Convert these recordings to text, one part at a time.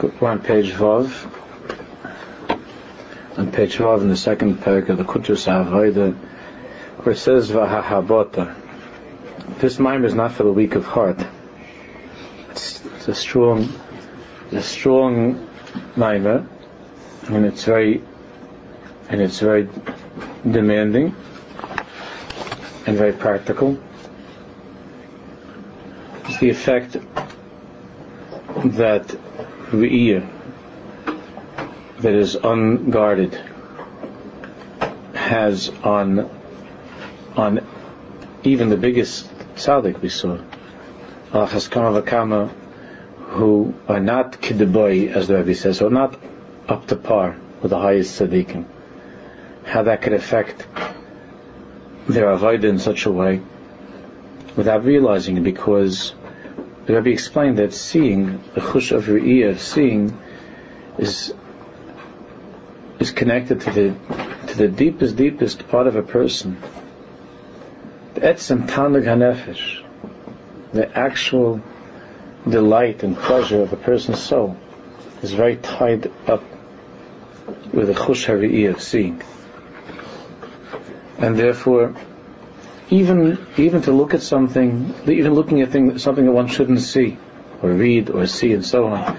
On page Vav. On page Vav in the second parak of the Kutus Avodah, where it says Vahahabota. This mimer is not for the weak of heart. It's, it's a strong, a strong mimer, and it's very, and it's very demanding and very practical. It's the effect that Re'iyah, that is unguarded, has on on even the biggest tzaddik we saw, uh, al Vakama, who are not kidduboy, as the Rebbe says, who are not up to par with the highest tzaddikim. How that could affect their avodah in such a way without realizing it, because the Rebbe explained that seeing, the chush of Re'iyah, seeing, is is connected to the to the deepest, deepest part of a person. The etzem tanug hanefesh, the actual delight and pleasure of a person's soul, is very tied up with the chush of seeing, and therefore even even to look at something, even looking at thing, something that one shouldn't see, or read, or see, and so on,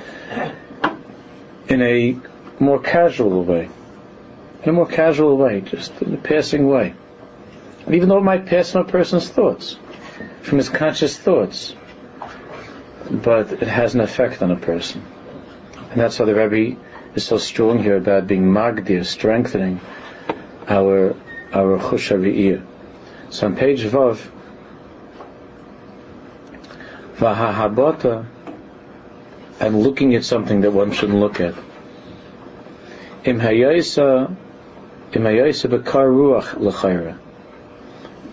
in a more casual way, in a more casual way, just in a passing way. And even though it might pass from a person's thoughts, from his conscious thoughts, but it has an effect on a person. And that's why the Rebbe is so strong here about being magdir, strengthening our our chushaviyah. So on page Vav, Vahahabata, and looking at something that one shouldn't look at. Im im bekar ruach.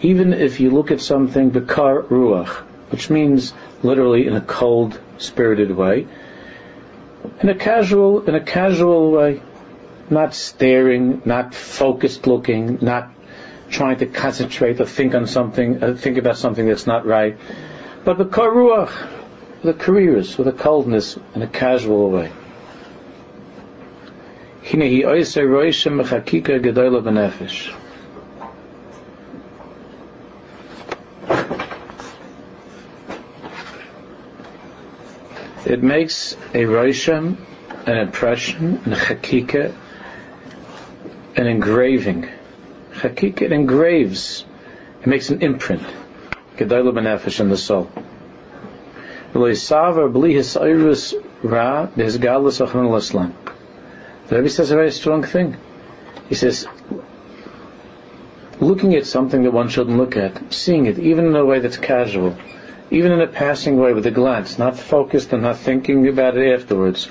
Even if you look at something bekar ruach, which means literally in a cold, spirited way, in a casual, in a casual way, not staring, not focused looking, not trying to concentrate or think on something, uh, think about something that's not right. But the karuach, the careers, with a coldness in a casual way. It makes a rosham, an impression, a chakika, an engraving Hakik, it engraves, it makes an imprint. Gedailu benefesh in the soul. The Rebbe says a very strong thing. He says, looking at something that one shouldn't look at, seeing it, even in a way that's casual, even in a passing way with a glance, not focused and not thinking about it afterwards.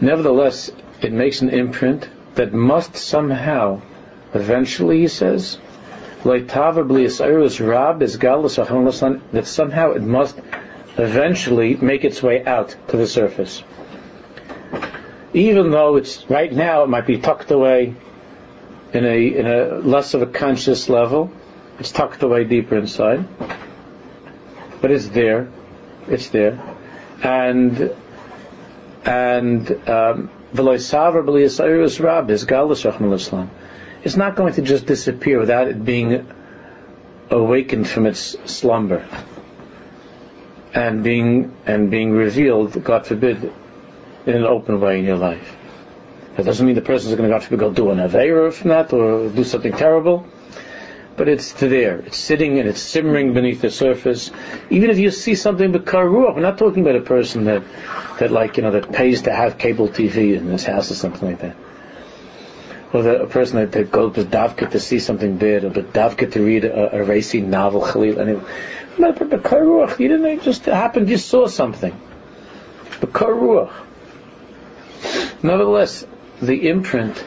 Nevertheless, it makes an imprint that must somehow Eventually, he says, that somehow it must eventually make its way out to the surface. Even though it's right now it might be tucked away in a in a less of a conscious level, it's tucked away deeper inside, but it's there, it's there, and and um, it's not going to just disappear without it being awakened from its slumber and being and being revealed, God forbid, in an open way in your life. That doesn't mean the person is going to, God forbid, go do an avera from that or do something terrible. But it's there. It's sitting and it's simmering beneath the surface. Even if you see something but karuach, we're not talking about a person that, that like, you know, that pays to have cable TV in his house or something like that or the, a person that, that goes to davka to see something bad, or davka to read a, a racy novel, Khalil. Anyway, but the karuach, you didn't it just happened, you saw something. The karuach. Nevertheless, the imprint,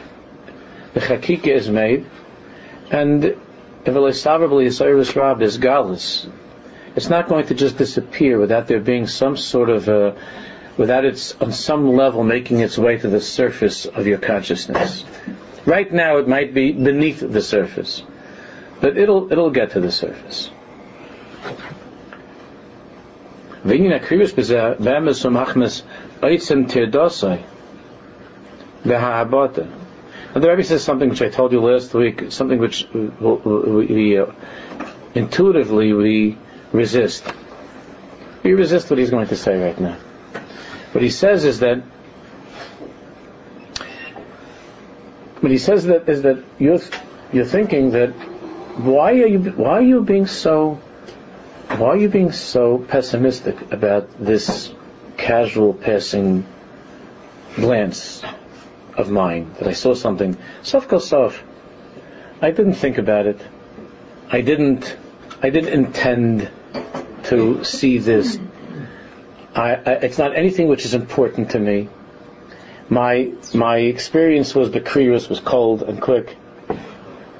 the chakika is made, and if elisavably is robbed is galus, it's not going to just disappear without there being some sort of a, without it's on some level making its way to the surface of your consciousness. Right now it might be beneath the surface, but it'll, it'll get to the surface. And the Rebbe says something which I told you last week, something which uh, we, uh, intuitively we resist. We resist what he's going to say right now. What he says is that what he says that is that you're you're thinking that why are you why are you being so why are you being so pessimistic about this casual passing glance of mine that I saw something? Sof sof I didn't think about it. I didn't I didn't intend to see this. I, I, it's not anything which is important to me my my experience was Bakrius was cold and quick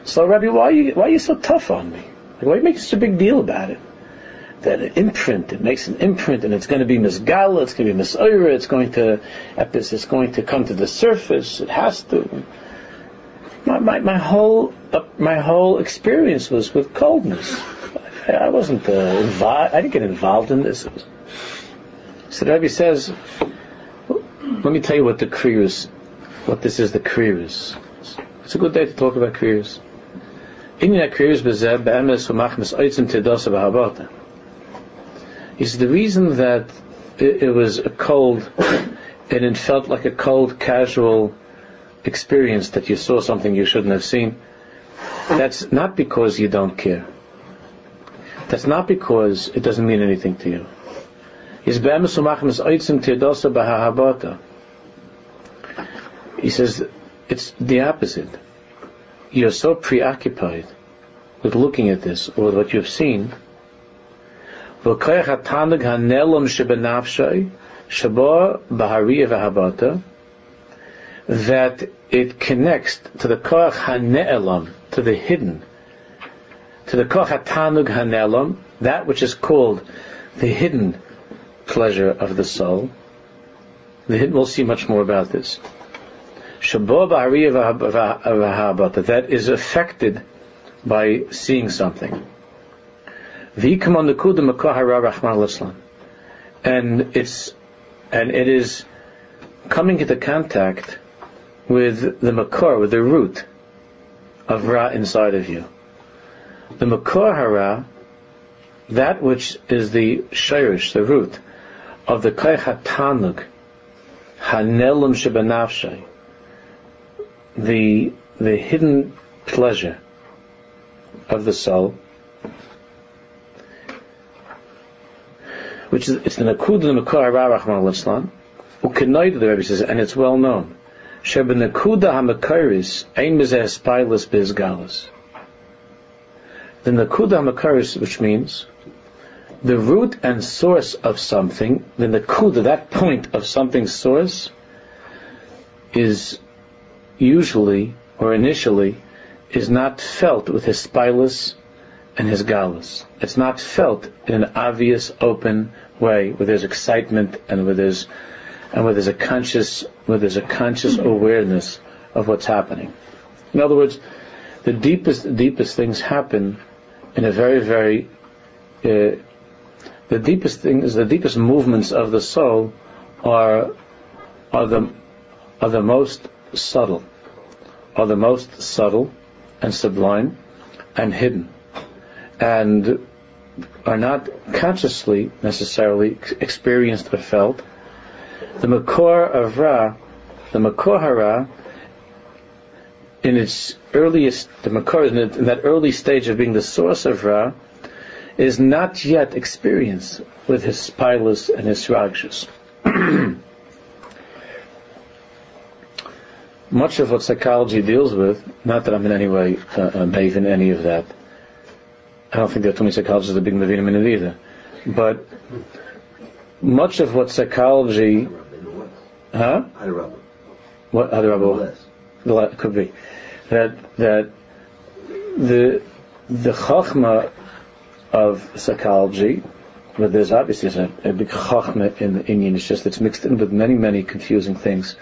so Rabbi why are you why are you so tough on me like, why making such a big deal about it that an imprint, it makes an imprint, and it's going to be misgala, it's going to be misoira, it's going to, it's going to come to the surface. It has to. My, my, my whole uh, my whole experience was with coldness. I, I wasn't uh, involved. I didn't get involved in this. So the says, let me tell you what the kriyus, what this is the kriyus. It's a good day to talk about. He said the reason that it, it was a cold and it felt like a cold, casual experience that you saw something you shouldn't have seen, that's not because you don't care. That's not because it doesn't mean anything to you. He says it's the opposite. You're so preoccupied with looking at this or with what you've seen that it connects to the koach hane'elam, to the hidden, to the koach hatanug hane'elam, that which is called the hidden pleasure of the soul. The hidden, we'll see much more about this. That is affected by seeing something. And it's and it is coming into contact with the makor, with the root of ra inside of you. The makor hara, that which is the shirish, the root of the kaich tanug, hanelim shebanafshay, the the hidden pleasure of the soul, which is it's the Nakud Makar Rachman al-Islam, Ukenoid the Rebbe says, and it's well known. Sheba Nakuda HaMakaris Ein Mizeh Spilus Bizgalas. The Nakuda HaMakaris, which means the root and source of something, the Nakuda, that point of something's source, is usually or initially is not felt with his spilus and his galus. It's not felt in an obvious, open way where there's excitement and where there's and where there's a conscious where there's a conscious awareness of what's happening. In other words, the deepest deepest things happen in a very very uh, the deepest things, the deepest movements of the soul are are the are the most subtle, are the most subtle and sublime and hidden and are not consciously necessarily experienced or felt. The Makor of Ra, the Makor Hara, in its earliest, the Makor, in that early stage of being the source of Ra, is not yet experienced with his spilus and his ragshas. Much of what psychology deals with, not that I'm in any way uh, uh, in any of that, I don't think there are too many psychologists that big Mevinim in it either. But much of what psychology, huh? What other Rabbi? Could be that that the the chachma of psychology, but there's obviously a, a big chachma in the inyan. It's just it's mixed in with many many confusing things.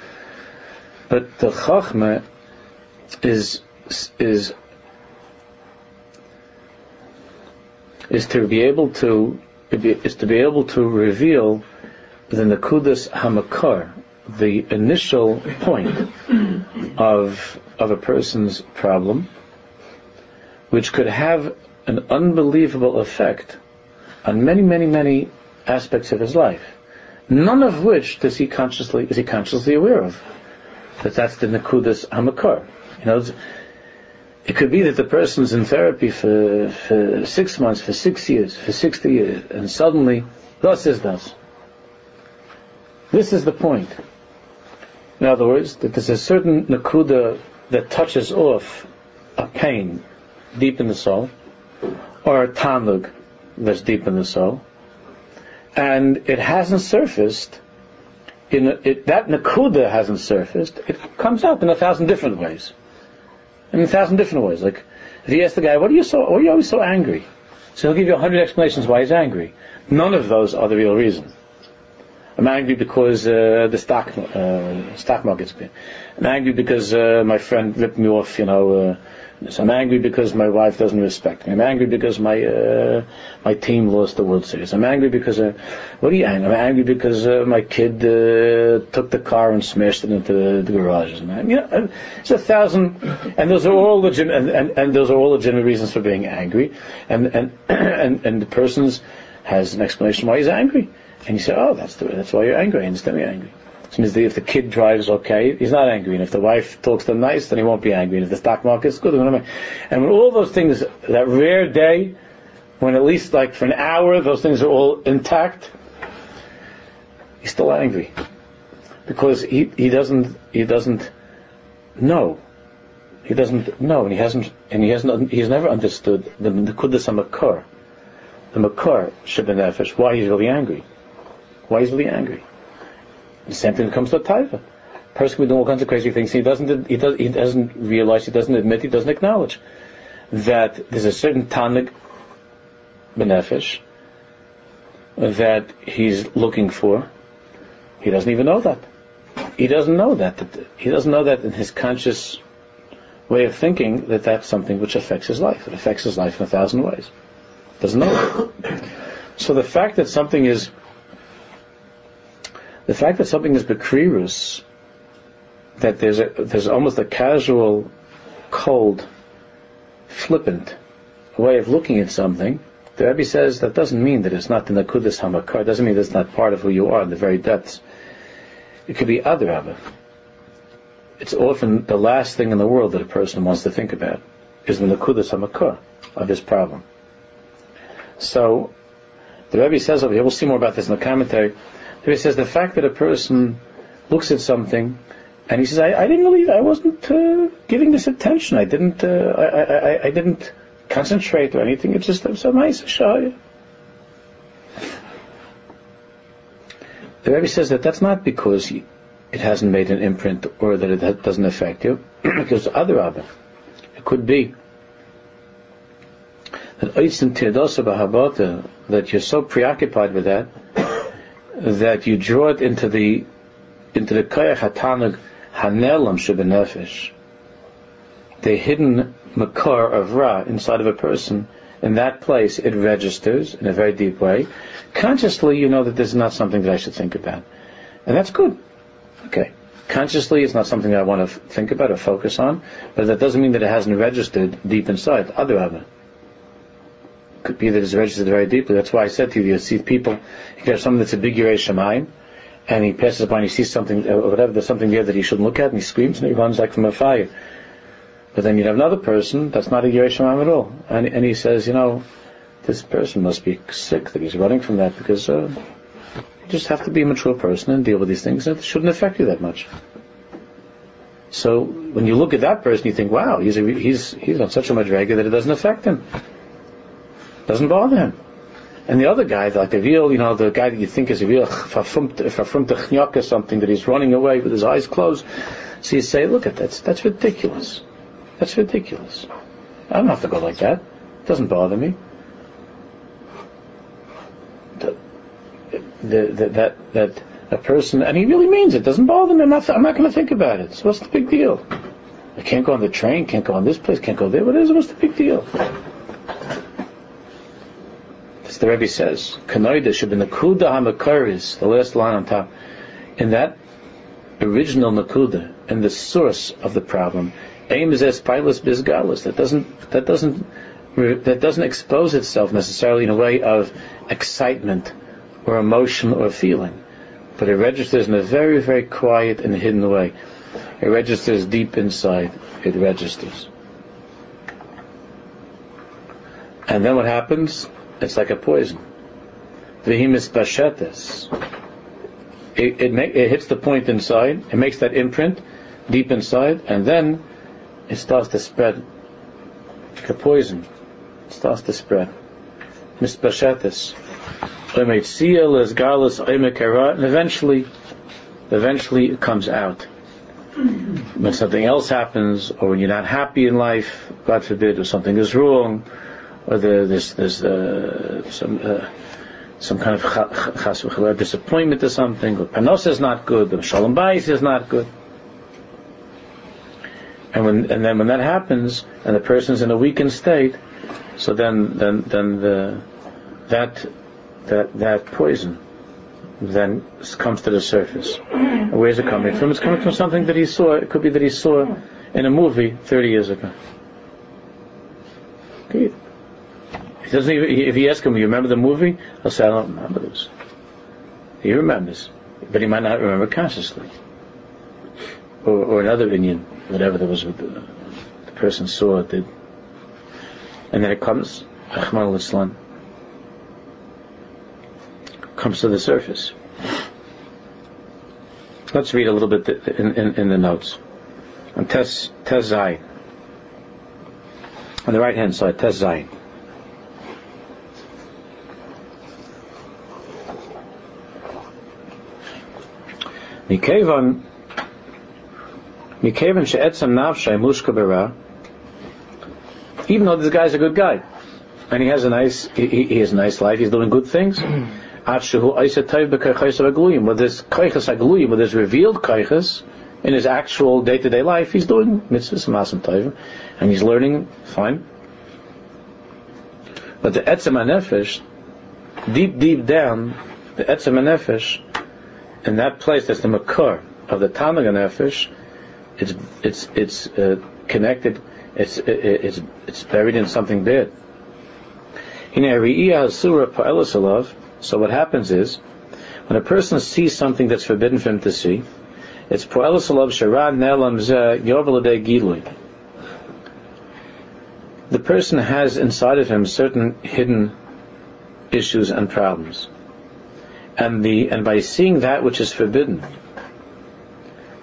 But the chachma is is is to be able to is to be able to reveal the Nakudas Hamakar, the initial point of, of a person's problem, which could have an unbelievable effect on many, many, many aspects of his life. None of which does he consciously is he consciously aware of. That that's the Nakudas Hamakar. You know, it could be that the person's in therapy for, for six months, for six years, for sixty years, and suddenly, thus is thus. This is the point. In other words, that there's a certain nakuda that touches off a pain deep in the soul, or a tanug that's deep in the soul, and it hasn't surfaced. In a, it, that nakuda hasn't surfaced. It comes up in a thousand different ways, in a thousand different ways. Like if you ask the guy, "What are you so? Why are you always so angry?" So he'll give you a hundred explanations why he's angry. None of those are the real reason. I'm angry because uh, the stock uh, stock market's been. I'm angry because uh, my friend ripped me off. You know, uh, so I'm angry because my wife doesn't respect me. I'm angry because my uh, my team lost the World Series. I'm angry because uh, what are you angry? I'm angry because my kid took the car and smashed it into the, the garages. And, you know, it's a thousand, and those are all legitimate, and, and, and those are all legitimate reasons for being angry. And and and, and the person's has an explanation why he's angry. And you say, oh, that's the, that's why you're angry. I understand you're angry. Means if the kid drives okay, he's not angry. And if the wife talks to him nice, then he won't be angry. And if the stock market's good, then And when all those things, that rare day, when at least like for an hour, those things are all intact, he's still angry. Because he, he doesn't, he doesn't know. He doesn't know, and he hasn't, and he hasn't, he's never understood the, the HaMakar, the Makar, Shabbat why he's really angry. Why is he angry? The same thing comes to a taiva. Person can be doing all kinds of crazy things. He doesn't. He, does, he doesn't realize. He doesn't admit. He doesn't acknowledge that there's a certain tanig benefesh that he's looking for. He doesn't even know that. He doesn't know that, that. He doesn't know that in his conscious way of thinking that that's something which affects his life. It affects his life in a thousand ways. Doesn't know it. So the fact that something is the fact that something is bekrirus, that there's a, there's almost a casual, cold, flippant way of looking at something, the Rebbe says that doesn't mean that it's not the Nakudas Hamakar, doesn't mean that it's not part of who you are in the very depths. It could be other Abba. It's often the last thing in the world that a person wants to think about is the Nakudas Hamakar of his problem. So, the Rebbe says over here, we'll see more about this in the commentary, he says the fact that a person looks at something and he says, I, I didn't really, I wasn't uh, giving this attention. I didn't, uh, I, I, I, didn't concentrate or anything. It's just a nice show. The Rebbe says that that's not because it hasn't made an imprint or that it doesn't affect you, because other other. It could be that that you're so preoccupied with that that you draw it into the into the koyach hatanug hanelam shebenefesh, the hidden makar of ra inside of a person. In that place, it registers in a very deep way. Consciously, you know that this is not something that I should think about, and that's good. Okay. Consciously, it's not something that I want to think about or focus on, but that doesn't mean that it hasn't registered deep inside. Other other could be that it's registered very deeply. That's why I said to you, you see people, you get someone that's a big Yerei Shemaim, and he passes by and he sees something, or uh, whatever, there's something there that he shouldn't look at, and he screams and he runs like from a fire. But then you have another person that's not a Yerei Shemaim at all, and, and he says, you know, this person must be sick that he's running from that because uh, you just have to be a mature person and deal with these things. It shouldn't affect you that much. So when you look at that person, you think, wow, he's a, he's he's on such a regular that it doesn't affect him. Doesn't bother him. And the other guy, like the real, you know, the guy that you think is a real chnyok or something, that he's running away with his eyes closed. So you say, look at that, that's ridiculous. That's ridiculous. I don't have to go like that. It doesn't bother me. The, the, that, that a person, and he really means it, doesn't bother me. I'm not, I'm not going to think about it. So what's the big deal? I can't go on the train, can't go on this place, can't go there. What is it? What's the big deal? As the Rebbe says, Kanoida should be Nakuda HaMakaris, the last line on top. In that original Nakuda, in the source of the problem, aim is as pilus bisgalus. That doesn't, that doesn't, that doesn't expose itself necessarily in a way of excitement or emotion or feeling. But it registers in a very, very quiet and hidden way. It registers deep inside. It registers. And then what happens? It's like a poison. Vehimis bashetes. It, it, make, it hits the point inside, it makes that imprint deep inside, and then it starts to spread like a poison. It starts to spread. Mispashetes. And eventually, eventually it comes out. When something else happens, or when you're not happy in life, God forbid, or something is wrong, or there's, there's uh, some uh, some kind of chas disappointment or something, or panos is not good, or shalom bayis is not good. And when and then when that happens, and the person's in a weakened state, so then then then the that that that poison then comes to the surface. Where's it coming from? It's coming from something that he saw. It could be that he saw in a movie 30 years ago. He doesn't even, if he asks him, you remember the movie? I'll say, I don't remember this. He remembers, but he might not remember consciously. Or, or another inyan, whatever there was, the, the person saw, did. And then it comes, Ahmad al-Islam, comes to the surface. Let's read a little bit in, in, in the notes. On Tes, Tes Zayin. On the right hand side, Tes Zayin. מכיוון מכיוון שעצם נפשי מושקע ברע, even though this guy's a good guy, and he has a nice, he, he has a nice life, he's doing good things, with this kaiches agluyim, with his revealed kaiches in his actual day-to-day life, he's doing mitzvahs masim tovim, and he's learning fine. But the etzem nefesh, deep, deep down, the etzem nefesh, in that place that's the makor of the tamag nefesh, it's it's it's uh, connected. It's it's it's buried in something bad. In so what happens is, when a person sees something that's forbidden for him to see, it's the person has inside of him certain hidden issues and problems. And the and by seeing that which is forbidden,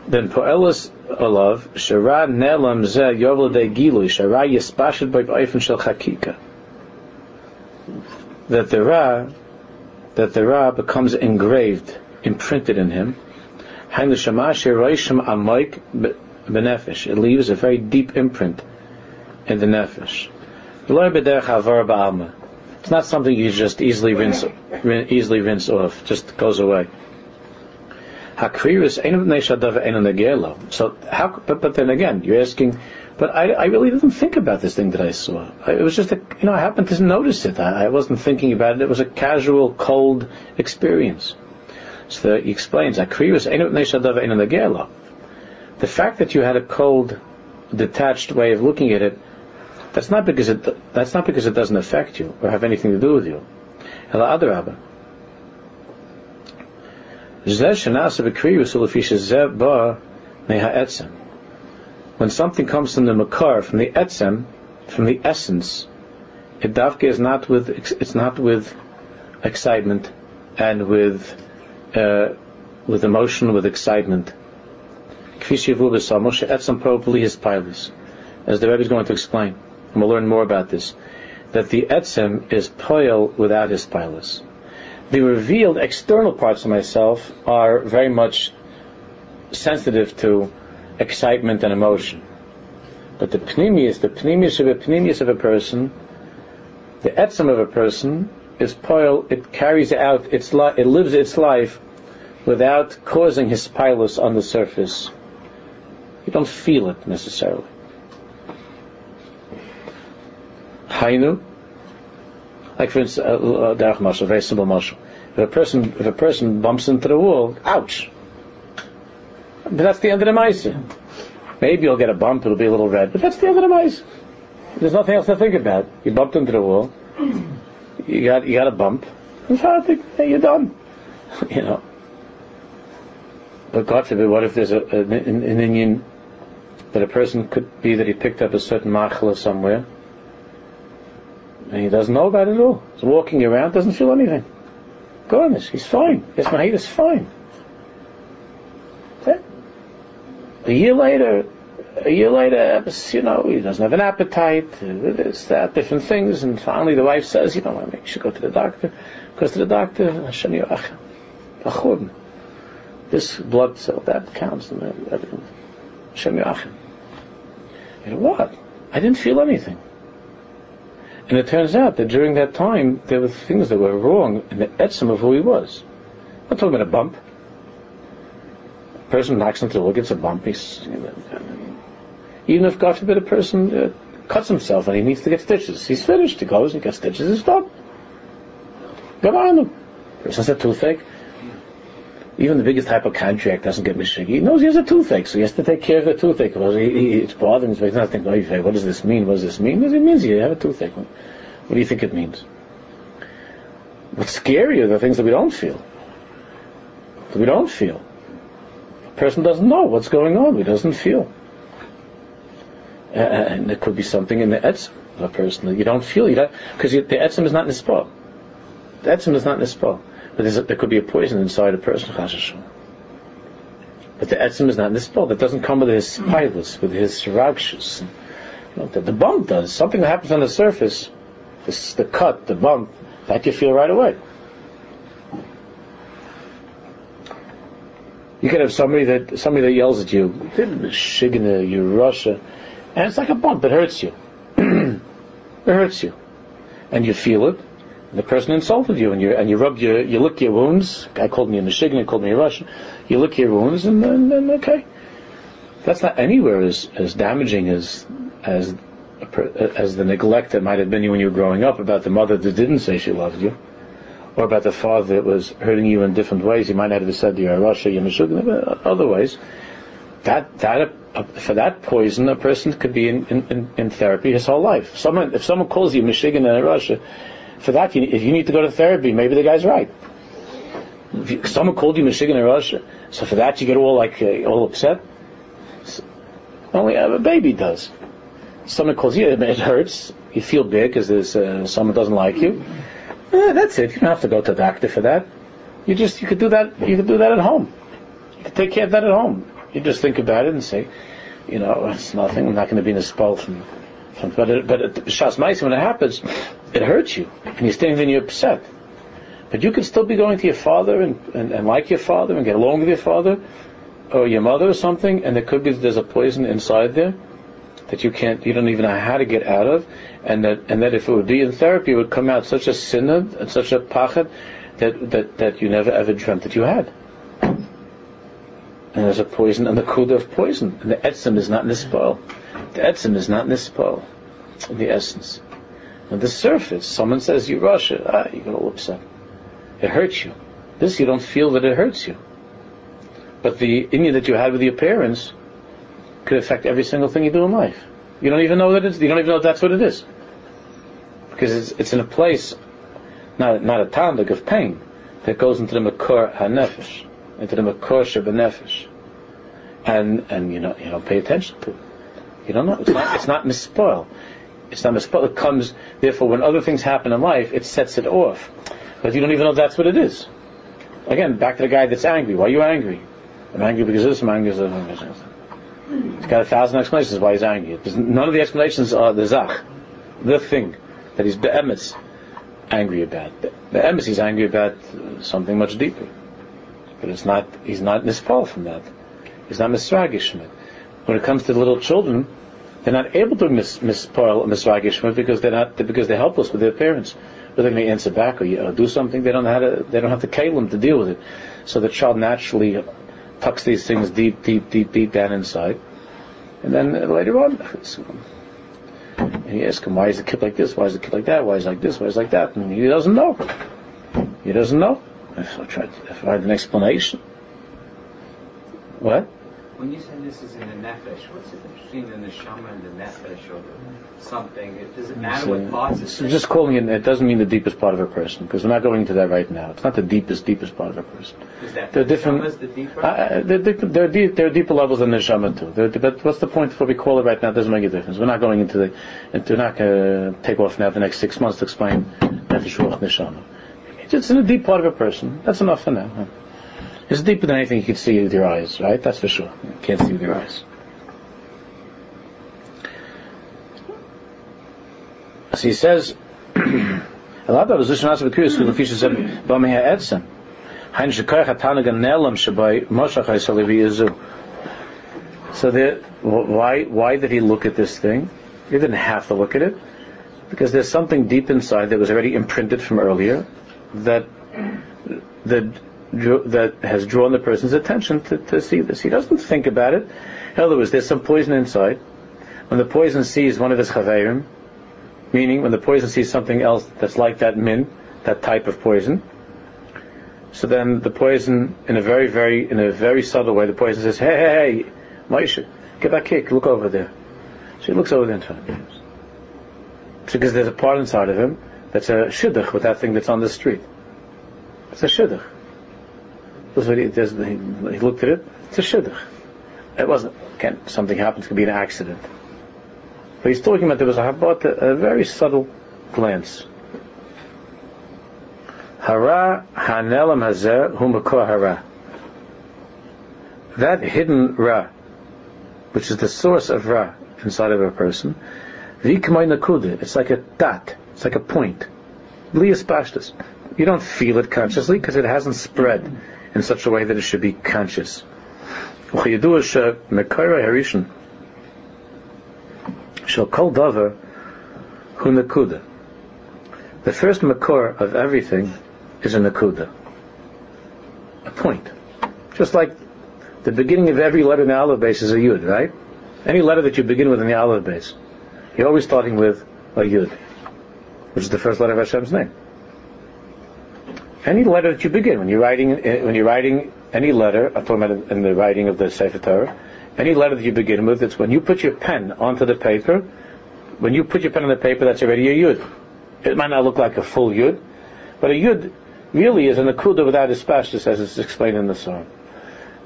then po'elis alav shara nelam ze yovel de gilui shara yispashid by shel chakika. That the ra that the Ra becomes engraved, imprinted in him. It leaves a very deep imprint in the nefesh. It's not something you just easily rinse, easily rinse off. Just goes away. So how? But, but then again, you're asking but I, I really didn't think about this thing that I saw. It was just a, you know, I happened to notice it. I, I wasn't thinking about it. It was a casual, cold experience. So he explains, the fact that you had a cold, detached way of looking at it, that's not because it, that's not because it doesn't affect you or have anything to do with you. When something comes from the makar, from the etzem, from the essence, it dafke is not with it's not with excitement and with uh, with emotion, with excitement. etzem probably his pilus, as the Rebbe is going to explain, and we'll learn more about this. That the etzem is poil without his pilus. The revealed external parts of myself are very much sensitive to excitement and emotion. But the pnimius, the pnimius of a pnimius of a person, the etzem of a person is poil. It carries out its li- it lives its life without causing his pilus on the surface. You don't feel it necessarily. Hainu, Like for instance, uh, derech uh, very simple mashal. If a person if a person bumps into the wall, ouch. But that's the end of the mice. Maybe you'll get a bump, it'll be a little red, but that's the end of the mice. There's nothing else to think about. You bumped into the wall. You got you got a bump. Hey, you're done. you know. But God forbid, what if there's a, an, an inyan that a person could be that he picked up a certain machla somewhere and he doesn't know about it at all. He's walking around, doesn't feel anything. Goodness, he's fine. His mahid is fine. A year later, a year later, you know, he doesn't have an appetite, this, that, different things, and finally the wife says, you know, you should go to the doctor. Goes to the doctor, Hashem Yirachem. This blood cell, that counts, and. Hashem Yirachem. You know, what? I didn't feel anything. And it turns out that during that time, there were things that were wrong in the etzim of who he was. I'm not talking about a bump. A person knocks into the wall, gets a bump. He's, you know, even if, God forbid, a person uh, cuts himself and he needs to get stitches, he's finished. He goes, he gets stitches, he's done. Go on him. Person has a toothache. Even the biggest hypochondriac doesn't get mishig. He knows he has a toothache, so he has to take care of the toothache. Because he, he, it's bothering him. He's not thinking, oh, what does this mean? What does this mean? It means you have a toothache. What do you think it means? What's scary are the things that we don't feel. That we don't feel. A person doesn't know what's going on. He doesn't feel. Uh, and it could be something in the etzim of a person that you don't feel. Because the etzim is not in the etzim is not in the spot. But a, there could be a poison inside a person, But the etzim is not in this spell. That doesn't come with his pilots, with his rakshas. You know, the, the bump does. Something that happens on the surface, this, the cut, the bump, that you feel right away. You could have somebody that somebody that yells at you, Shigina, you Russia, and it's like a bump. It hurts you. it hurts you, and you feel it, the person insulted you, and you and you rub your you lick your wounds. Guy called me a Michigan, and called me a Russian. You lick your wounds, and then okay, that's not anywhere as as damaging as as as the neglect that might have been you when you were growing up about the mother that didn't say she loved you, or about the father that was hurting you in different ways. You might not have said you're a Russia, you're Michigan, other ways. That that uh, for that poison, a person could be in, in, in therapy his whole life. Someone, if someone calls you Michigan in Russia, for that, you, if you need to go to therapy, maybe the guy's right. If someone called you Michigan or Russia, so for that you get all like uh, all upset. So, only a baby does. Someone calls you, it hurts. You feel big because there's uh, someone doesn't like you. Eh, that's it. You don't have to go to the doctor for that. You just you could do that. You could do that at home. You could take care of that at home. You just think about it and say, you know, it's nothing. I'm not going to be in a spell from but it, but Shas Ma'is, when it happens, it hurts you, and you're standing there and you're upset. But you can still be going to your father and, and, and like your father and get along with your father or your mother or something, and there could be there's a poison inside there that you can't, you don't even know how to get out of, and that and that if it would be in therapy, it would come out such a sinner and such a pachad that that that you never ever dreamt that you had. And there's a poison and the kuda of poison, and the etzim is not in the etzim is not nispal, in the essence. On the surface, someone says you Russia, ah, you get all upset. It hurts you. This you don't feel that it hurts you. But the India that you had with your parents could affect every single thing you do in life. You don't even know that it's, you don't even know that's what it is. Because it's, it's in a place, not, not a tandik of pain, that goes into the makor hanefesh, into the makor shebenefesh. And, and you know, you don't pay attention to it. You don't know. It's not, it's not mispoil. It's not mispoil. It comes, therefore, when other things happen in life, it sets it off. But you don't even know that's what it is. Again, back to the guy that's angry. Why are you angry? I'm angry because this, I'm angry because this. He's got a thousand explanations why he's angry. none of the explanations are the zach, the thing that he's be'emes angry about. The emes he's angry about something much deeper. But it's not, he's not mispal from that. He's not misragish from it when it comes to little children, they're not able to mis- mispoil misvagishma because they're not because they're helpless with their parents. Whether they may answer back or you know, do something, they don't know how to. They don't have the kalim to deal with it. So the child naturally tucks these things deep, deep, deep, deep down inside, and then later on, And you ask him, why is the kid like this? Why is the kid like that? Why is like this? Why is like that? And he doesn't know. He doesn't know. So I tried to find an explanation. What? When you say this is in the nefesh, what's the difference between the neshama and the nefesh or something? It Does it matter what parts it's just calling it, it doesn't mean the deepest part of a person, because we're not going into that right now. It's not the deepest, deepest part of a person. Is that they're different. The deeper? Uh, uh they're, they're, deeper levels than the neshama too. They're, but what's the point of what we call it right now? It doesn't make a difference. We're not going into the, into, we're not going to take off now the next six months to explain nefesh, ruach, neshama. It's in a deep part of a person. That's enough for now. It's deeper than anything you can see with your eyes, right? That's for sure. You can't see with your eyes. So he says, who the said, haysalivi So the, why why did he look at this thing? He didn't have to look at it because there's something deep inside that was already imprinted from earlier that that that has drawn the person's attention to, to see this. He doesn't think about it. In other words, there's some poison inside. When the poison sees one of his chaverim, meaning when the poison sees something else that's like that min, that type of poison, so then the poison, in a very, very, in a very subtle way, the poison says, "Hey, hey, hey, Moshe, get that kick, look over there." So he looks over there and turns. Because there's a part inside of him that's a shidduch with that thing that's on the street. It's a shidduch. What he, he, looked at it. It's a shidduch. It wasn't. Again, something happens. It could be an accident. But he's talking about there was a habat, a, very subtle glance. Hara hanelam hazer humakor hara. That hidden ra, which is the source of ra inside of a person, it's like a dot, it's like a point. You don't feel it consciously because it hasn't spread in such a way that it should be conscious. The first makor of everything is a nakuda, a point. Just like the beginning of every letter in the aleph beis is a yud, right? Any letter that you begin with in the aleph beis, you're always starting with a yud, which is the first letter of Hashem's name any letter that you begin when you're writing uh, when you're writing any letter. I'm talking about in the writing of the Sefer Torah. Any letter that you begin with, it's when you put your pen onto the paper. When you put your pen on the paper, that's already a yud. It might not look like a full yud, but a yud really is an akuda without a spashtus, as it's explained in the song.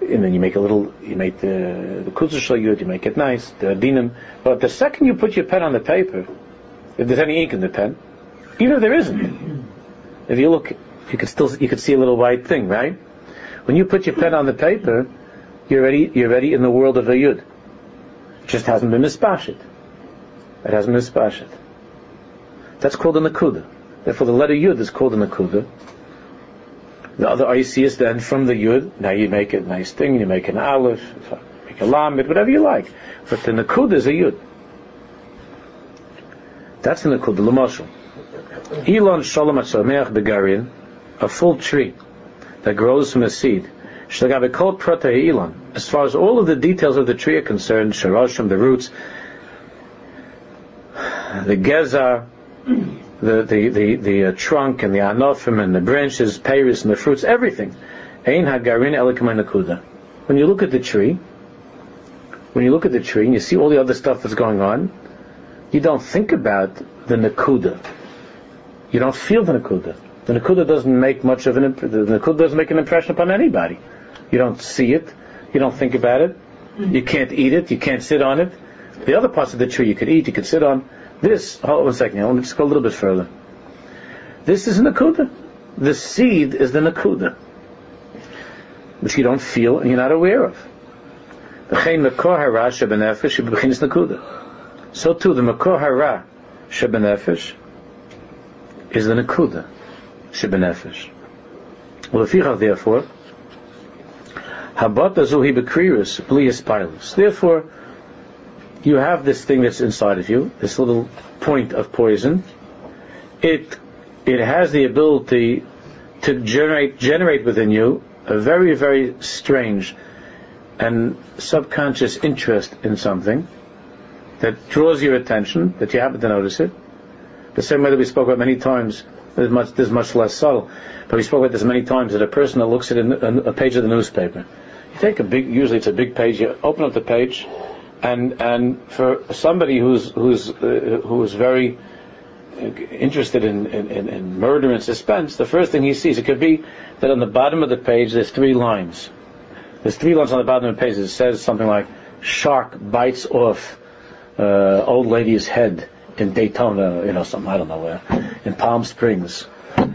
And then you make a little, you make the the yud, you make it nice, the dinim. But the second you put your pen on the paper, if there's any ink in the pen, even if there isn't, if you look you could still you could see a little white thing, right? When you put your pen on the paper, you're ready you're ready in the world of a yud. It just hasn't been mispashit. It hasn't been mispashit. That's called a nakuda. Therefore, the letter yud is called a nakuda. The other ICS then from the yud, now you make a nice thing, you make an aleph, make a lamed, whatever you like. But the nakuda is a yud. That's the nakuda, l'moshel. Elon shalom begarin, a full tree that grows from a seed. As far as all of the details of the tree are concerned, Sharoshim, the roots, the geza, the the the, the uh, trunk and the anofim and the branches, peiris and the fruits, everything. When you look at the tree, when you look at the tree and you see all the other stuff that's going on, you don't think about the nakuda. You don't feel the nakuda the Nakuda doesn't make much of an the Nakuda doesn't make an impression upon anybody. You don't see it, you don't think about it, hmm. you can't eat it, you can't sit on it. The other parts of the tree you could eat, you could sit on. This, hold on a second, let me just go a little bit further. This is Nakuda. The seed is the Nakuda, which you don't feel and you're not aware of. So too, the Makor Hara Shebenefesh is the Nakuda shebenefesh. Lefichach, therefore, habat azuhi bekrirus blias pilus. Therefore, you have this thing that's inside of you, this little point of poison. It it has the ability to generate generate within you a very very strange and subconscious interest in something. that draws your attention, that you happen to notice it. The same way that we spoke about many times, there's much, there's much less subtle, but we spoke about this many times, that a person that looks at a, a page of the newspaper, you take a big, usually it's a big page, you open up the page, and, and for somebody who's, who's, uh, who's very interested in, in, in, murder and suspense, the first thing he sees, it could be that on the bottom of the page there's three lines. There's three lines on the bottom of the page that says something like, shark bites off uh, old lady's head in Daytona, you know, something, I don't know where, in Palm Springs.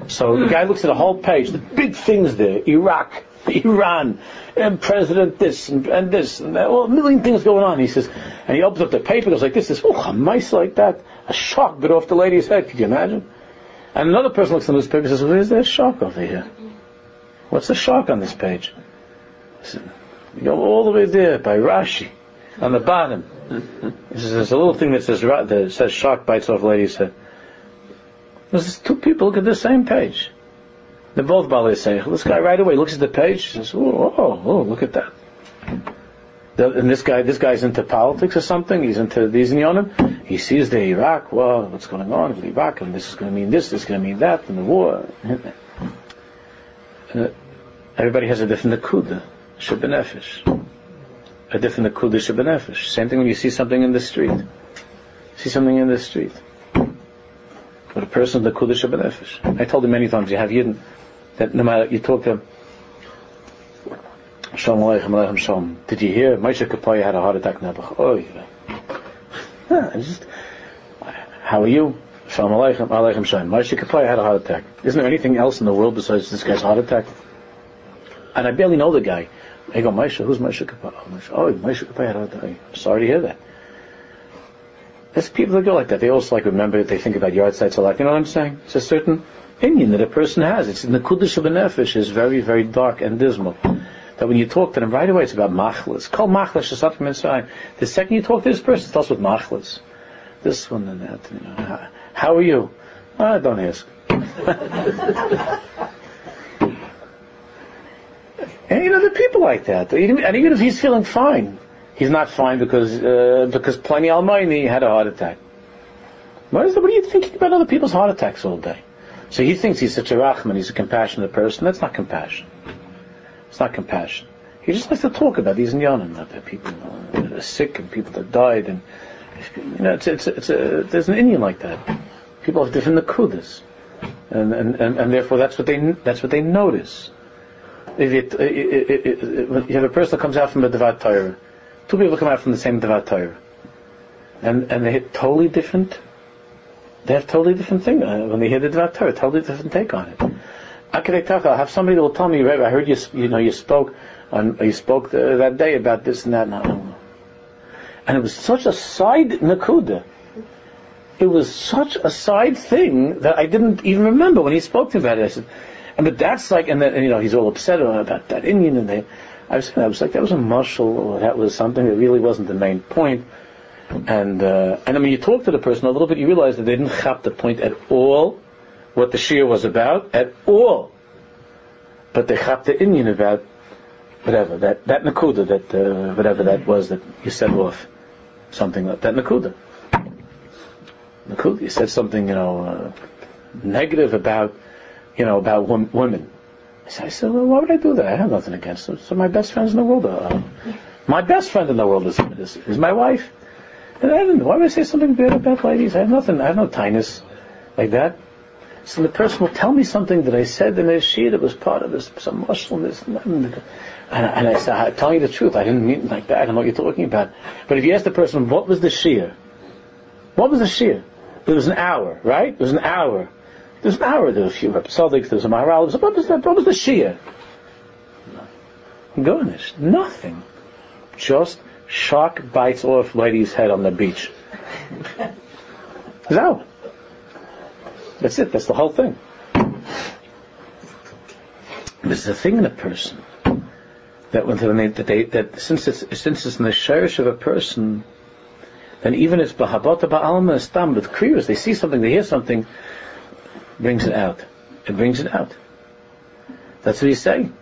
So the guy looks at the whole page, the big things there, Iraq, Iran, and President this, and, and this, and that, well, a million things going on. He says, and he opens up the paper, goes like this, says, oh, a mice like that, a shark bit off the lady's head, could you imagine? And another person looks in the newspaper and says, where's that shark over here? What's the shark on this page? Said, you go all the way there by Rashi, on the bottom. There's a little thing that says, that says shark bites off lady's head. There's two people look at the same page. They're both Baalei Seichel. This guy right away looks at the page says, oh, oh, oh, look at that. And this guy, this guy's into politics or something. He's into these inyanim. He sees the Iraq. Well, what's going on with Iraq? And this is going to mean this. This is going to mean that. And the war. Uh, everybody has a different nakuda, shebenefesh. A different nakuda, shebenefesh. Same thing when you see something in the street. See something in the street. But a person, the kudish shebenefesh. I told him many times, you have Yidden, that no matter, you talk to him, Shalom Aleichem, Aleichem Shalom. Did you hear? Moshe Kapaya had a heart attack Nebuch. Oh, yeah. just, how are you? Shalom Aleichem, Aleichem Shalom. Moshe Kapaya had a heart attack. Isn't there anything else in the world besides this guy's heart attack? And I barely know the guy. I go, Moshe, who's Moshe Kapaya? Oh, Moshe had a heart attack. Sorry to hear that. There's people that go like that. They also like remember, they think about yahrzeits a lot. You know what I'm saying? It's a certain opinion that a person has. It's in the Kuddush of Nefesh is very, very dark and dismal. That when you talk to them right away, it's about machlis. Call machlis Shasat Mitzrayim. The second you talk to this person, it starts with machlis. This one and that. You know, how are you? Ah, don't ask. and you know, there are people like that. And even if he's feeling fine, he's not fine because uh, because Ploni Almoni had a heart attack. What, is the, what are you thinking about other people's heart attacks all day? So he thinks he's such a Rahman, he's a compassionate person. That's not compassion. It's not compassion. He just likes to talk about these inyanim, that people that are sick and people that died, and you know, it's, it's, it's a, there's an inyan like that. People have different nakudas, and, and, and, and therefore that's what they that's what they notice. If it, it, it, you have a person that comes out from a Dvar Torah, two people come out from the same Dvar Torah, and and they hit totally different they have totally different thing. Uh, when they hear the Dvar Torah, totally different take on it. I'll have somebody that will tell me, I heard you, you know, you spoke, on, you spoke the, that day about this and that, and, that. and it was such a side nakuda. It was such a side thing that I didn't even remember when he spoke to me about it. I said, and but that's like, and then you know he's all upset about that inyan, and they, I was, I was like, that was a muscle, or that was something that really wasn't the main point. And uh, and I mean, you talk to the person a little bit, you realize that they didn't chap the point at all, what the shir was about at all. But they chap the inyan about whatever that that nakuda that uh, whatever that was that you said off something like that nakuda. Nakuda, you said something you know uh, negative about you know about wom- women. I said, well, why would I do that? I have nothing against them. So my best friends in the world are. Uh, my best friend in the world is, is, is my wife. And I don't, why would I say something bad about ladies? I have nothing, I have no tinus like that. So the person will tell me something that I said in a shir that was part of this, some Muslimness. And, and I said, I'm telling you the truth, I didn't mean it like that, I don't know what you're talking about. But if you ask the person, what was the shir? What was the shir? It was an hour, right? It was an hour. There was an hour, there was a few episodics, there's a Maharal, what was that? What was the shir? Goodness, nothing. Just shark bites off lady's head on the beach. No. That's it. That's the whole thing. There's a thing in a person that when they, that, they, that since it's since it's in the shirish of a person, then even it's bahabata ba'alma stam with kriyas, they see something, they hear something, brings it out. It brings it out. That's what he's saying.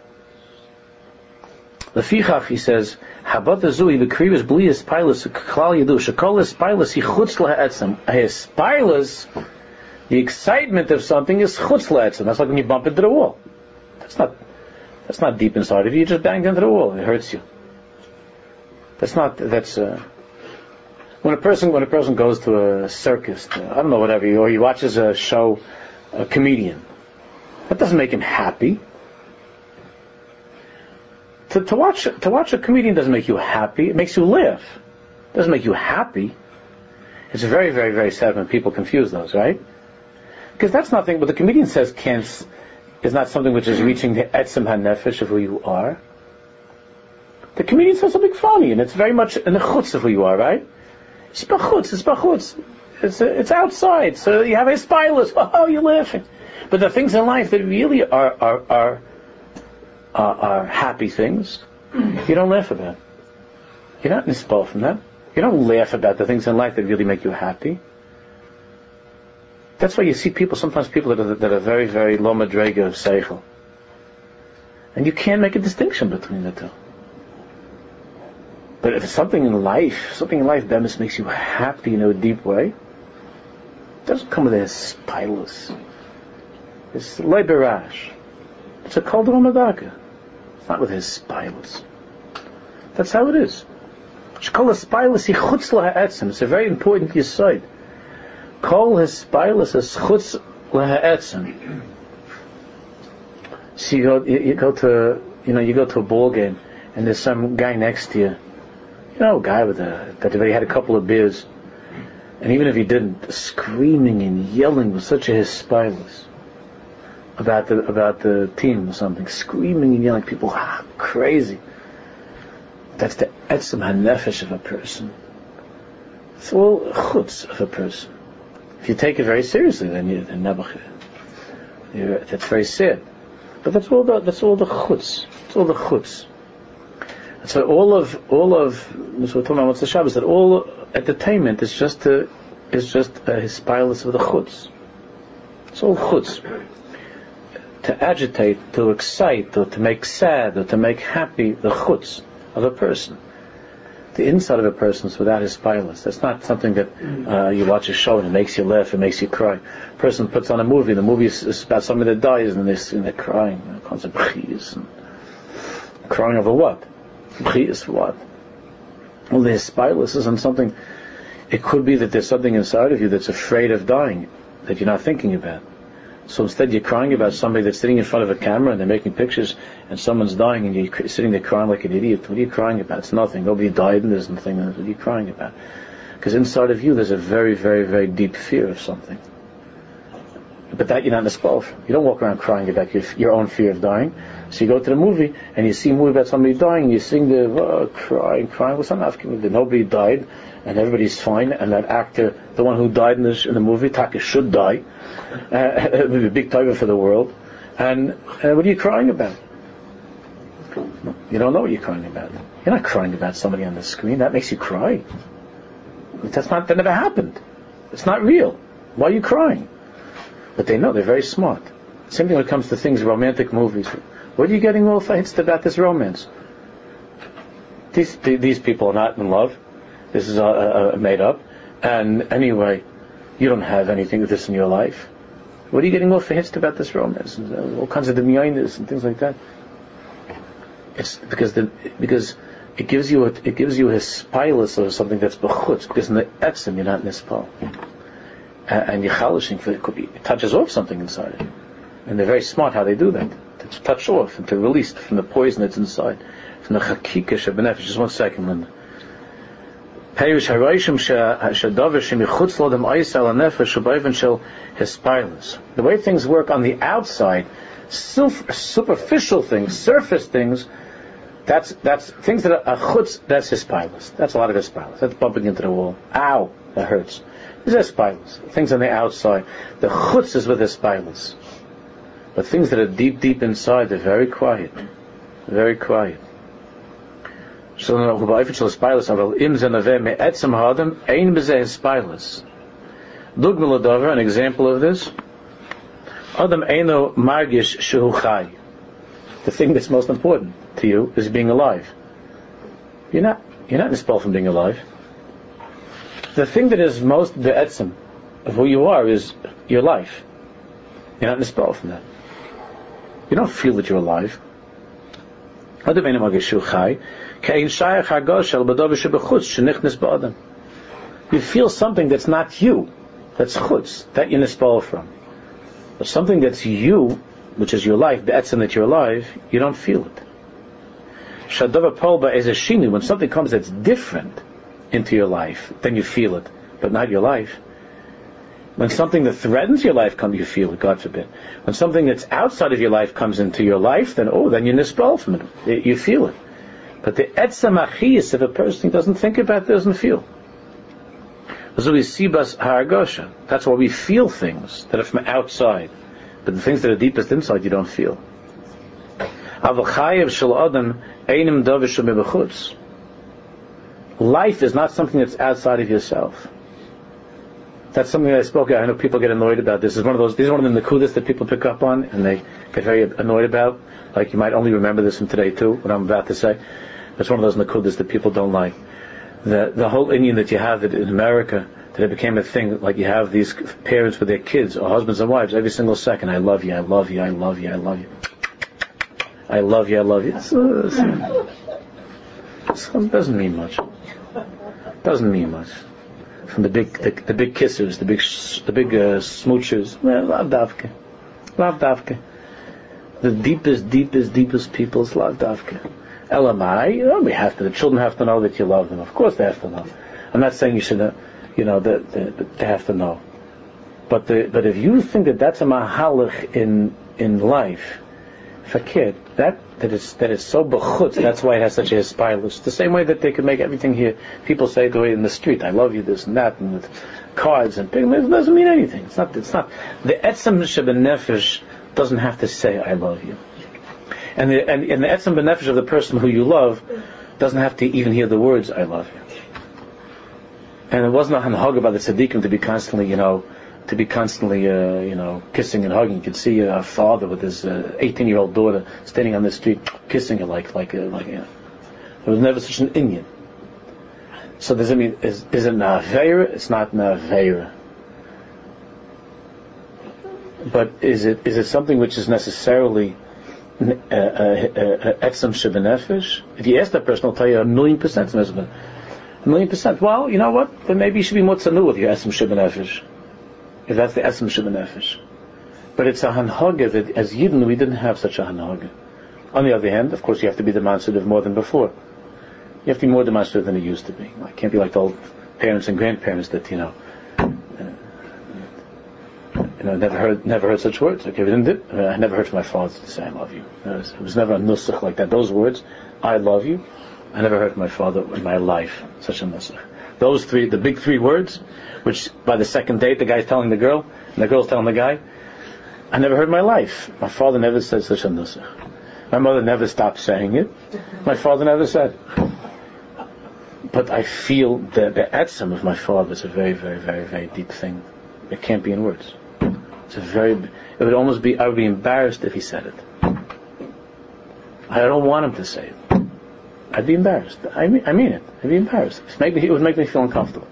Lefichach, he says, Habat azui b'krivus blias pilus klal yadu shekol espilus he chutz la'etzem. Espilus, the excitement of something is chutz la'etzem. That's like when you bump into the wall. That's not, that's not deep inside of you. You just banged into the wall. It hurts you. That's not, that's, uh, when a person, when a person goes to a circus, I don't know, whatever, or he watches a show, a comedian, that doesn't make him happy. To, to watch to watch a comedian doesn't make you happy. It makes you laugh. It doesn't make you happy. It's very, very, very sad when people confuse those, right? Because that's nothing. What the comedian says can't is not something which is reaching the etzem hanefesh of who you are. The comedian says something funny, and it's very much in the chutz of who you are, right? It's bachutz. It's bachutz. It's it's outside. So you have a spilus. Oh, you're laughing. But the things in life that really are are are uh, are happy things, you don't laugh about. You're not nispal from that. You don't laugh about the things in life that really make you happy. That's why you see people, sometimes people that are, that are very, very low madrega of seichel. And you can't make a distinction between the two. But if something in life, something in life, Bemis makes you happy in a deep way, doesn't come with a spilus. It's leberash. It's a kol madaka. It's not with his spilus. That's how it is. Shkol spilus chutz laha'etzim. It's a very important yisoid. Kol his spilus is chutz laha'etzim. So you go, you, go to, you know, you go to a ball game, and there's some guy next to you. You know, a guy with a that already had a couple of beers, and even if he didn't, screaming and yelling was such a his spilus about the about the team or something, screaming and yelling, people ah, crazy. That's the etzem hanefesh of a person. It's all chutz of a person. If you take it very seriously, then you then nebuch. That's very sad. But that's all the that's all the chutz. It's all the chutz. So all of all of so we're talking about what's the Shabbos that all entertainment is just to is just a hispilus of the chutz. It's all chutz to agitate, to excite, or to make sad, or to make happy the chutz of a person. The inside of a person is without his pilus. That's not something that uh, you watch a show and it makes you laugh, it makes you cry. A person puts on a movie, the movie is, about somebody that dies, and they're, and they're crying. And crying over what? for what? Well, the spilus isn't something. It could be that there's something inside of you that's afraid of dying that you're not thinking about. So instead, you're crying about somebody that's sitting in front of a camera and they're making pictures, and someone's dying, and you're sitting there crying like an idiot. What are you crying about? It's nothing. Nobody died, and there's nothing. What are you crying about? Because inside of you, there's a very, very, very deep fear of something. But that you're not in You don't walk around crying about your, your own fear of dying. So you go to the movie and you see a movie about somebody dying, you sing the oh, crying, crying. What's well, not Nobody died, and everybody's fine, and that actor, the one who died in, this, in the movie, Taka should die uh, a big tiger for the world. And uh, what are you crying about? You don't know what you're crying about. You're not crying about somebody on the screen. That makes you cry. That's not. That never happened. It's not real. Why are you crying? But they know. They're very smart. Same thing when it comes to things, romantic movies. What are you getting all fights about this romance? These these people are not in love. This is uh, made up. And anyway, you don't have anything of this in your life. What are you getting all hits about this romance? Uh, all kinds of demyonis and things like that. It's because the because it gives you a, it gives you a spilus of something that's bechutz because in the etzim you're not nispal. And, and you're chalishing for it could be it touches off something inside it. And they're very smart how they do that. To touch off and to release from the poison that's inside. From the chakika shabenefesh. Just one second, Linda. Perish haroishim uh, shadavar shemichutz lo dem oisel anefesh shabayven shel hispilus. The way things work on the outside, superficial things, surface things, that's that's things that are chutz. That's hispilus. That's a lot of hispilus. That's bumping into the wall. Ow, that hurts. These are hispilus. Things on the outside. The chutz is with hispilus. But things that are deep, deep inside, they're very quiet. Very quiet. Dugmel davar an example of this. Adam eino margish shu chai. The thing that's most important. to you is being alive. You're not, you're not spell from being alive. The thing that is most the etzem of who you are is your life. You're not spell from that. You don't feel that you're alive. You feel something that's not you, that's chutz, that you nispal from. But something that's you, which is your life, the etzem that you're alive, you don't feel it. Is a. When something comes that's different into your life, then you feel it, but not your life. When something that threatens your life comes, you feel it, God forbid. When something that's outside of your life comes into your life, then oh, then you nispel from it. You feel it. But the etzem achiyis, if a person doesn't think about it, doesn't feel. That's why we feel things that are from outside. But the things that are deepest inside, you don't feel. Life is not something that's outside of yourself. That's something that I spoke. I know people get annoyed about. This is one of those. These are one of the nakudas that people pick up on, and they get very annoyed about. Like you might only remember this from today too. What I'm about to say. It's one of those nakudas that people don't like. The the whole inyan that you have in America that it became a thing. Like you have these parents with their kids or husbands and wives every single second. I love you. I love you. I love you. I love you. I love you. I love you. it doesn't mean much. Doesn't mean much from the big the, the big kissers, the big the big uh, smoochers. Lav davke, lav davke. The deepest, deepest, deepest people is lav davke. Elamai, you know, we have to. The children have to know that you love them. Of course, they have to know. I'm not saying you should, uh, you know, that they have to know. But the, but if you think that that's a mahalach in in life, fakir, that that is that is so bechutz. That's why it has such a hispilus. The same way that they can make everything here. People say the way in the street, "I love you," this and that, and with cards and things. It doesn't mean anything. It's not. It's not. The etzem nefesh doesn't have to say, "I love you," and the and, and the etzem nefesh of the person who you love doesn't have to even hear the words, "I love you." And it wasn't a hanhaga by the tzaddikim to be constantly, you know, to be constantly, uh, you know, kissing and hugging. You could see a father with his 18-year-old uh, daughter standing on the street, kissing her like, like, uh, like. There was never such an inyan. So does it mean is, is it na'avera? It's not na'avera. But is it is it something which is necessarily etzem shebenefesh? If you ask that person, I'll tell you a million percent. A million percent. Well, you know what? Then maybe you should be more tzanu with your etzem shebenefesh if that's the essence of the nefesh. But it's a hanhaga that as Yidden we didn't have such a hanhaga. On the other hand, of course, you have to be demonstrative more than before. You have to be more demonstrative than you used to be. I can't be like the old parents and grandparents that you know, uh, you know, never heard never heard such words. Okay, uh, I never heard from my father to say I love you. It was, it was never a nusach like that. Those words, I love you. I never heard from my father in my life such a nusach. Those three, the big three words, which by the second date the guy's telling the girl, and the girl's telling the guy, I never heard my life. My father never said such a nusach. My mother never stopped saying it. My father never said. But I feel that the etzem of my father is a very, very, very, very deep thing. It can't be in words. It's a very. It would almost be. I would be embarrassed if he said it. I don't want him to say it. I'd be embarrassed. I mean, I mean it. I'd be embarrassed. it would make me feel uncomfortable.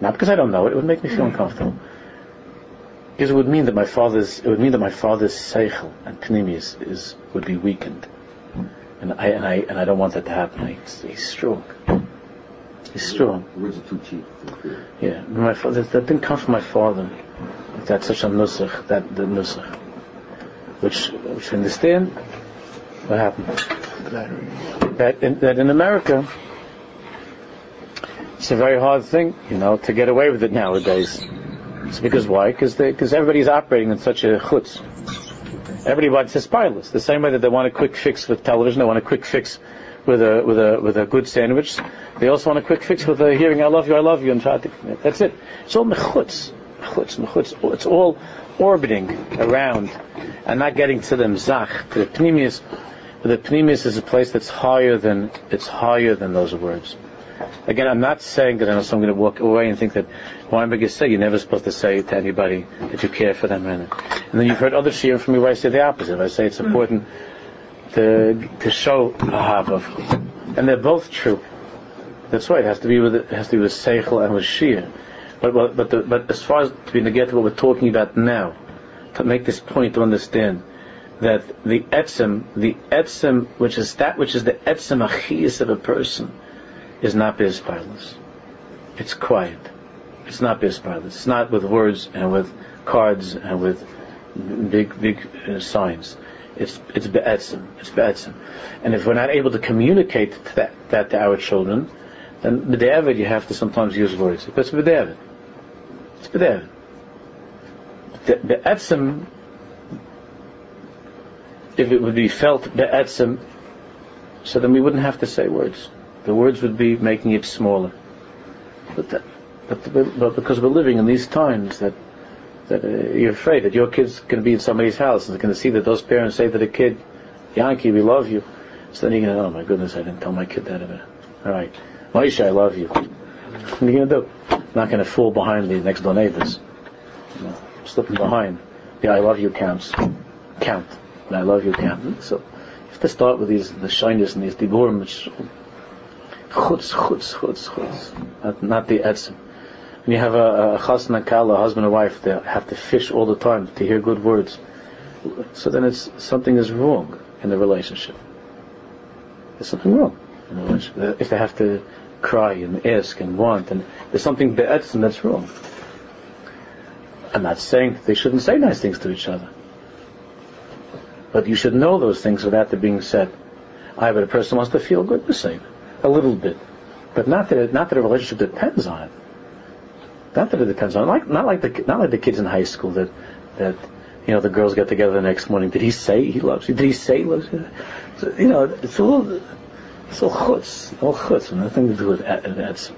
Not because I don't know it. It would make me feel uncomfortable. Because it would mean that my father's, it would mean that my father's seichel and pnimius is, would be weakened. And I, and I, and I don't want that to happen. He's, he's strong. He's strong. Words are too cheap. Yeah. My father, that didn't come from my father. That's such a nusach, that, the nusach. Which, which understand, what happened? That in, that in America, it's a very hard thing, you know, to get away with it nowadays. It's because why? Because because everybody's operating in such a chutz. Everybody a spineless. The same way that they want a quick fix with television, they want a quick fix with a with a with a good sandwich. They also want a quick fix with a hearing "I love you, I love you" and try to. That's it. It's all mechutz, mechutz, mechutz. It's all orbiting around and not getting to them zach to the pnimius. But the pnimius is a place that's higher than it's higher than those words. Again, I'm not saying that I know someone going to walk away and think that Weinberg say you're never supposed to say to anybody that you care for them. And, then you've heard other shiur from me where I say the opposite. I say it's important to to show ahava, and they're both true. That's right. It has to be with it has to be with seichel and with shir. But but but, the, but as far as to be negated what we're talking about now, to make this point to understand that the etzem, the etzem, which is that which is the etzem achiyas of a person, is not bisparlus. It's quiet. It's not bisparlus. It's not with words and with cards and with big big uh, signs. It's it's be'etzem. It's be'etzem. And if we're not able to communicate that, that to our children, then b'de'evid you have to sometimes use words. Because b'de'evid. It's b'de'evid. Be'etzem, if it would be felt be'etzem, so then we wouldn't have to say words. The words would be making it smaller. But, that, but, but because we're living in these times that that uh, you're afraid that your kid's going to be in somebody's house and they're going to see that those parents say to the kid, Yankee, we love you. So then you're going to, oh my goodness, I didn't tell my kid that. All right. Maisha, I love you. What are you going to do? not going to fool behind the next door neighbors. You know, slipping behind. The I love you counts. Count. I love you count. So you have to start with these, the shyness and these diburim, which chutz, chutz, chutz, chutz. Not, not the etzim. When you have a, a chasna and kala, a husband and wife, they have to fish all the time to hear good words. So then it's, something is wrong in the relationship. There's something wrong in the relationship. Uh, if they have to cry and ask and want, and there's something be'etzim that's wrong. I'm not saying they shouldn't say nice things to each other. But you should know those things without them being said. I bet a person wants to feel good say it. A little bit. But not that, it, not that a relationship depends on it. Not that it depends on it. Like, not like the, not like the kids in high school that, that, you know, the girls get together the next morning. Did he say he loves you? Did he say he loves you? So, you know, it's a little, it's all chutz, all chutz, nothing to do with etzim.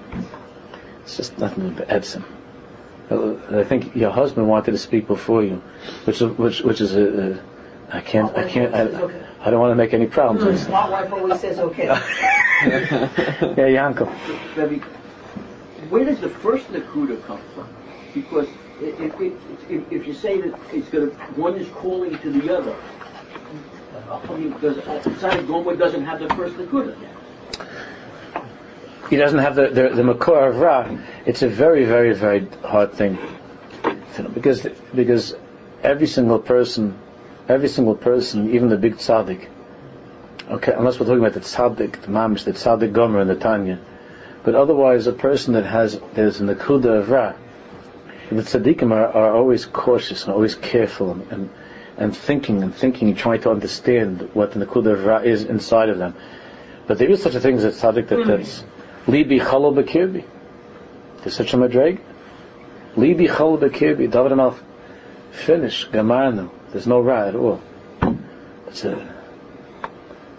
It's just nothing to do with etzim. Uh, I think your husband wanted to speak before you, which which which is a, a I can't I can't I, I don't want to make any problems. My wife always says okay. yeah, Yanko. Where does the first nakuda come from? Because if, if, if you say that it's going to, one is calling to the other, I mean, does Tzaddik Gomer doesn't have the first Nakuda. He doesn't have the, the, the Makor of Ra. It's a very, very, very hard thing. Because, because every single person, every single person, even the big tzaddik, okay, unless we're talking about the tzaddik, the mamish, the tzaddik gomer and the tanya, but otherwise a person that has, there's a nakuda of ra, the tzaddikim are, are always cautious and always careful and, and and thinking and thinking and trying to understand what the Nakuda of Ra is inside of them. But there is such a thing as a tzaddik that, mm-hmm. that's Libi Chalo Bekirbi. There's such a madreg. Libi Chalo Bekirbi. David Amalf. Finish. Gamarnu. There's no Ra at all. It's a,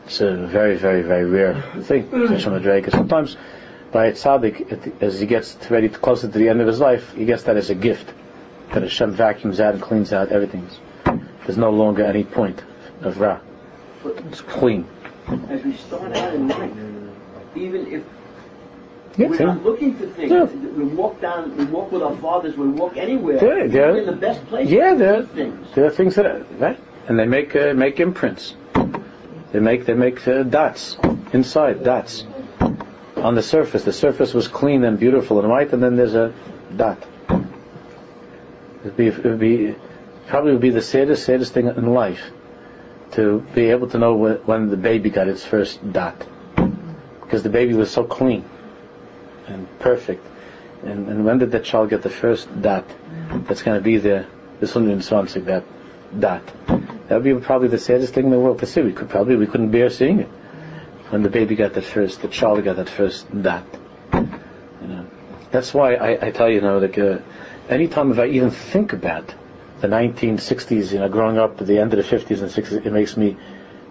it's a very, very, very rare thing. Such a madreg. Sometimes by a tzaddik, as he gets ready to closer to the end of his life, he gets that as a gift. That Hashem vacuums out and cleans out everything. There's no longer any point of Ra. It's clean. As we start out in life, even if yeah, we're not looking for things. Yeah. We walk down, we walk with our fathers, we walk anywhere. Yeah, we're in the best place. Yeah, there, are things. there are things that are, right, and they make uh, make imprints. They make they make uh, dots inside dots on the surface. The surface was clean and beautiful and white, and then there's a dot. It'd be, it'd be probably would be the saddest, saddest thing in life to be able to know when the baby got its first dot, because the baby was so clean and perfect. And, and when did that child get the first dot? That's going to be the the Sunday like that dot. That would be probably the saddest thing in the world to see. We could probably we couldn't bear seeing it when the baby got that first, the child got that first dot. You know, that's why I, I tell you, you know, like uh, anytime if I even think about the 1960s, you know, growing up at the end of the 50s and 60s, it makes me,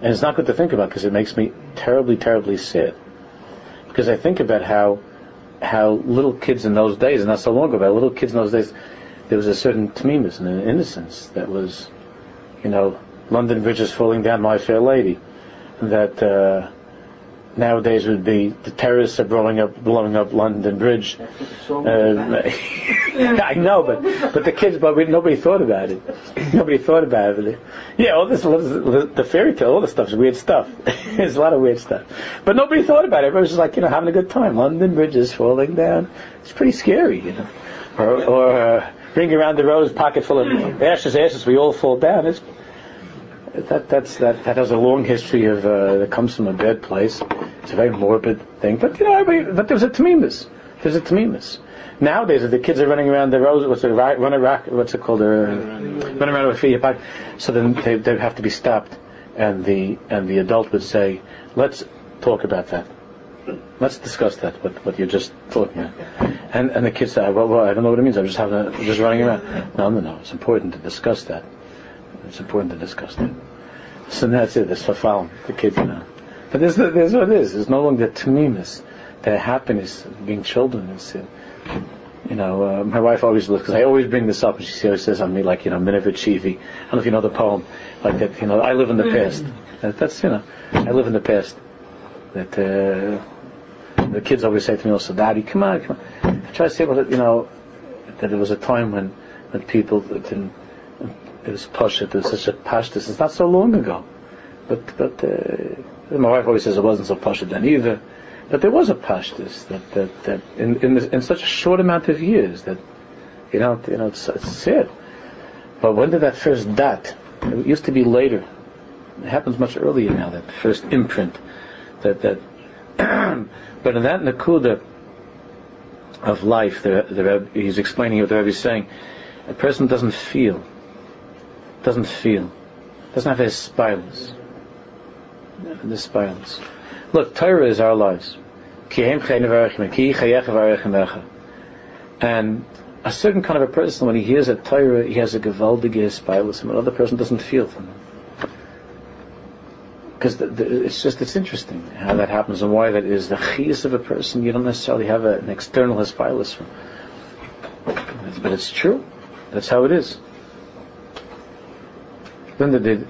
and it's not good to think about because it makes me terribly, terribly sad. Because I think about how, how little kids in those days, and not so long ago, about little kids in those days, there was a certain tmimus and an innocence that was, you know, London Bridge is falling down, My Fair Lady, that, uh, nowadays would be the terrorists are blowing up blowing up London Bridge. Uh, I know, but but the kids, but we, nobody thought about it. nobody thought about it. Yeah, all this the fairy tale, all this stuff is weird stuff. There's a lot of weird stuff, but nobody thought about it. Everybody was just like you know having a good time. London Bridge is falling down. It's pretty scary, you know. Or, or uh, ring around the rose, pocket full of ashes, ashes. We all fall down. It's that that's that that has a long history of uh, that comes from a bad place. It's a very morbid thing, but you know, but there's a tamimus. There's a tamimus. Nowadays, the kids are running around the road, what's it, run around, what's it called, uh, running around with feet apart, so then they they have to be stopped, and the and the adult would say, let's talk about that. Let's discuss that. What what you're just talking about. And and the kids say, well, well I don't know what it means. I'm just having a, just running around. No, no, no. It's important to discuss that. It's important to discuss that. So that's it. It's for the kids now. But there's, there's what it is. There's no longer tamimus, the happiness of being children. It's, you know, uh, my wife always looks, because I always bring this up, and she always says on me, like, you know, Minovich Shivi. I don't know if you know the poem, like that, you know, I live in the past. That, that's, you know, I live in the past. That, uh, the kids always say to me also, Daddy, come on, come on. I try to say, well, you know, that there was a time when, when people didn't, it was pashut, it was such a pashtus. It's not so long ago. But, but, uh, my wife always says it wasn't so pashut then either. But there was a pashtus that, that, that in, in, in such a short amount of years that, you know, you know, it's, it's sad. But when did that first dat? It used to be later. It happens much earlier now, that first imprint. That, that, but in that nakuda of life, the, the he's explaining what the Rebbe is saying, a person doesn't feel doesn't feel, doesn't have his spirals. The spirals. Look, Torah is our lives. And a certain kind of a person, when he hears a Torah, he has a gewaldige spirals, and another person doesn't feel them. Because it's just, it's interesting how that happens and why that is. The chiyas of a person, you don't necessarily have a, an external hispilus from. But it's true. That's how it is. Linda did.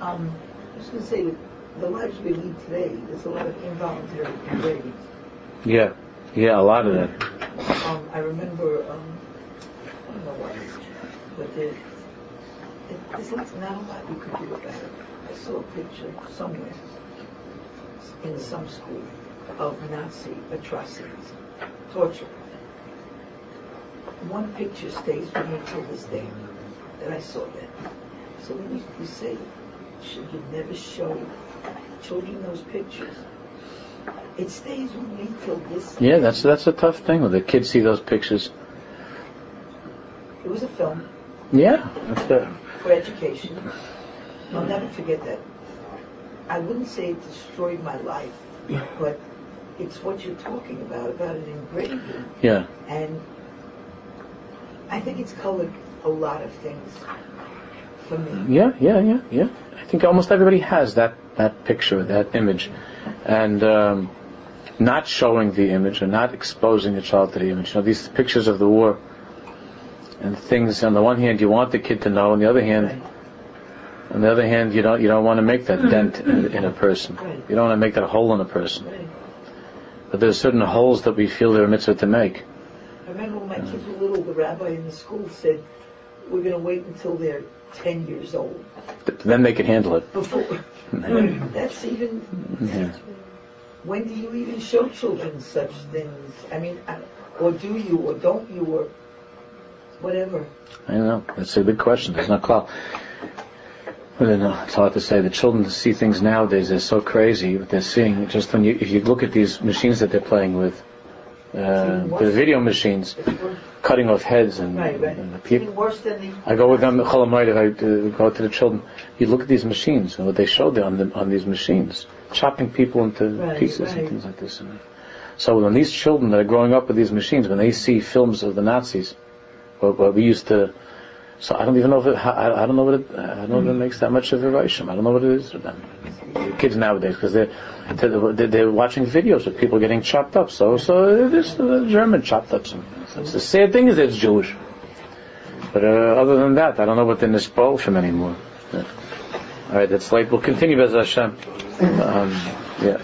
Um, I was going to say, the lives we lead today, there's a lot of involuntary engravings. Yeah, yeah, a lot of that. Um, I remember, um, I don't know why, but there, there's not, not a lot you could do about it. I saw a picture somewhere in some school of Nazi atrocities, torture. One picture stays with me till this day that I saw that. So when you, you say, should you never show children those pictures? It stays with me till this. Yeah, that's that's a tough thing when the kids see those pictures. It was a film. Yeah, that's the... for education. I'll never forget that. I wouldn't say it destroyed my life, but it's what you're talking about, about an engraving. Yeah. And I think it's colored a lot of things. Yeah, yeah, yeah, yeah. I think almost everybody has that that picture, that image, and um, not showing the image and not exposing the child to the image. You know, these pictures of the war and things. On the one hand, you want the kid to know. On the other hand. On the other hand, you don't you don't want to make that mm-hmm. dent in, in a person. You don't want to make that hole in a person. But there's certain holes that we feel there are a mitzvah to make. I remember when my kids were little, the rabbi in the school said, "We're going to wait until they're 10 years old. Then they can handle it. Before. that's even. Yeah. When do you even show children such things? I mean, or do you, or don't you, or whatever? I don't know. That's a big question. There's no call. I don't know. It's hard to say. The children see things nowadays. They're so crazy what they're seeing. Just when you, if you look at these machines that they're playing with, uh, the video machines, cutting off heads and, right, right. and people. Worse than the I go with them. I uh, go to the children. You look at these machines and what they show there on the, on these machines, chopping people into right, pieces and things like this. And So when these children that are growing up with these machines, when they see films of the Nazis, what, what we used to so I don't even know if it, I, I don't know what it, I don't know if it makes that much of a relation. I don't know what it is for them. Kids nowadays, because they're, they're, they're watching videos of people getting chopped up. So so this uh, German chopped up. Some, the sad thing is it's Jewish. But uh, other than that, I don't know what they're nisbol from anymore. Yeah. All right, that's late. We'll continue as Hashem. Um, yeah.